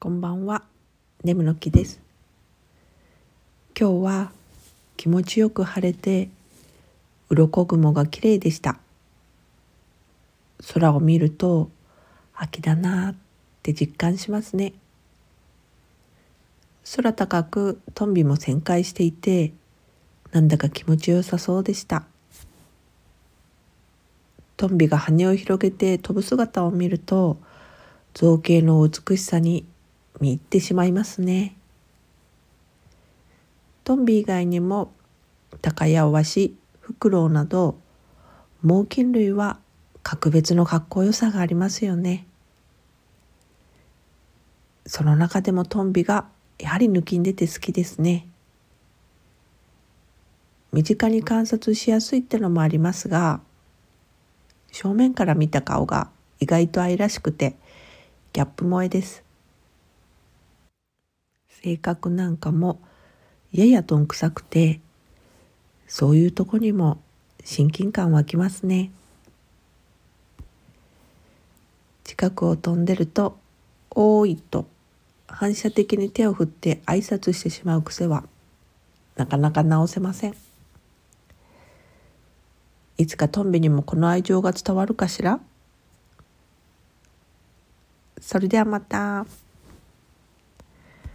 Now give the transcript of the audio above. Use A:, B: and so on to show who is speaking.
A: こんばんは、ネムの木です。今日は気持ちよく晴れて、鱗雲が綺麗でした。空を見ると秋だなって実感しますね。空高くトンビも旋回していて、なんだか気持ちよさそうでした。トンビが羽を広げて飛ぶ姿を見ると、造形の美しさに見入ってしまいますね。トンビ以外にもタカやワシ、フクロウなど猛禽類は格別のかっこよさがありますよね。その中でもトンビがやはり抜きん出て好きですね。身近に観察しやすいってのもありますが正面から見た顔が意外と愛らしくてギャップ萌えです性格なんかもややどんくさくてそういうとこにも親近感湧きますね。近くを飛んでると「おーい」と反射的に手を振って挨拶してしまう癖はなかなか直せません。いつかトンビにもこの愛情が伝わるかしら？それではまた。